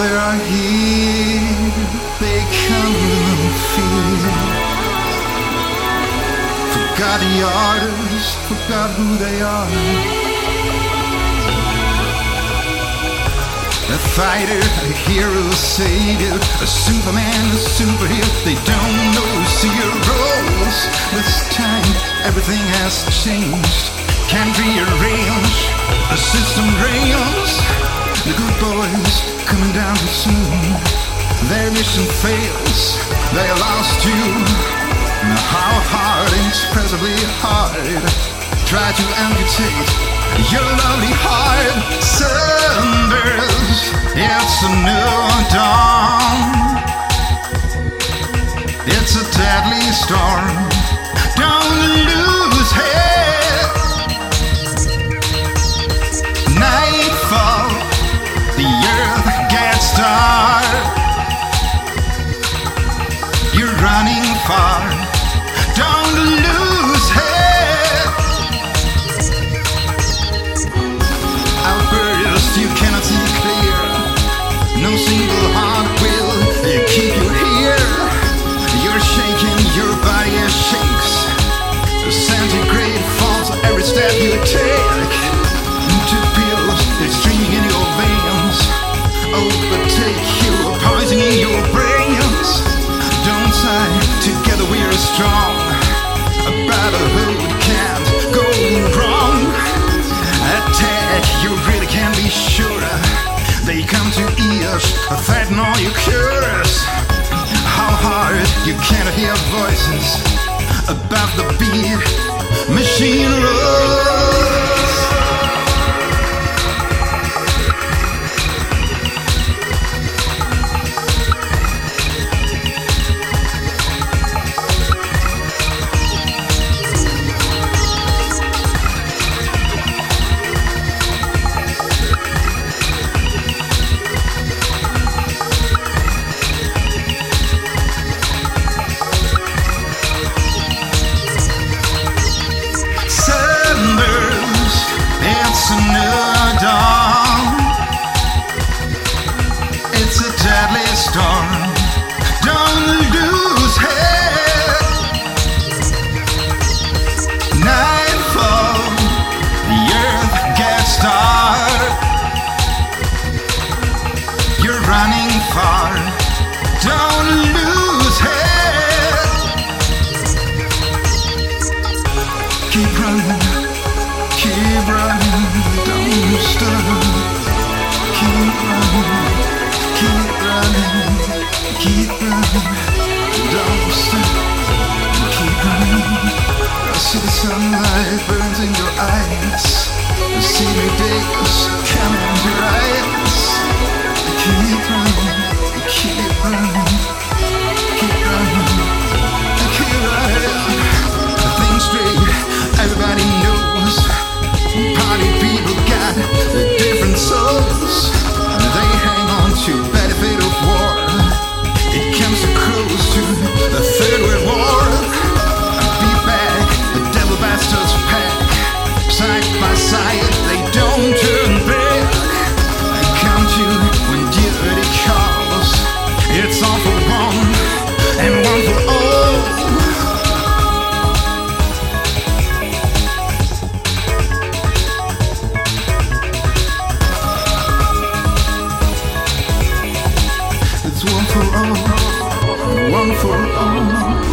They are here, they come and feel. Forgot the artist, forgot who they are. A fighter, a hero, a savior, a superman, a superhero. They don't know roles. This time, everything has changed. Can't rearrange mission fails. They lost you. How hard, inexpressibly hard. Try to amputate your lovely heart. Sunburst, it's a new dawn. It's a deadly storm. Don't lose head. Nightfall, the earth gets dark. Running far. Don't lose head. Outburst, you cannot see clear. No single heart will hear voices above the beat. Machine rules. It's a deadly storm. Don't lose see the sunlight burns in your eyes. I see the days One for all, one for all.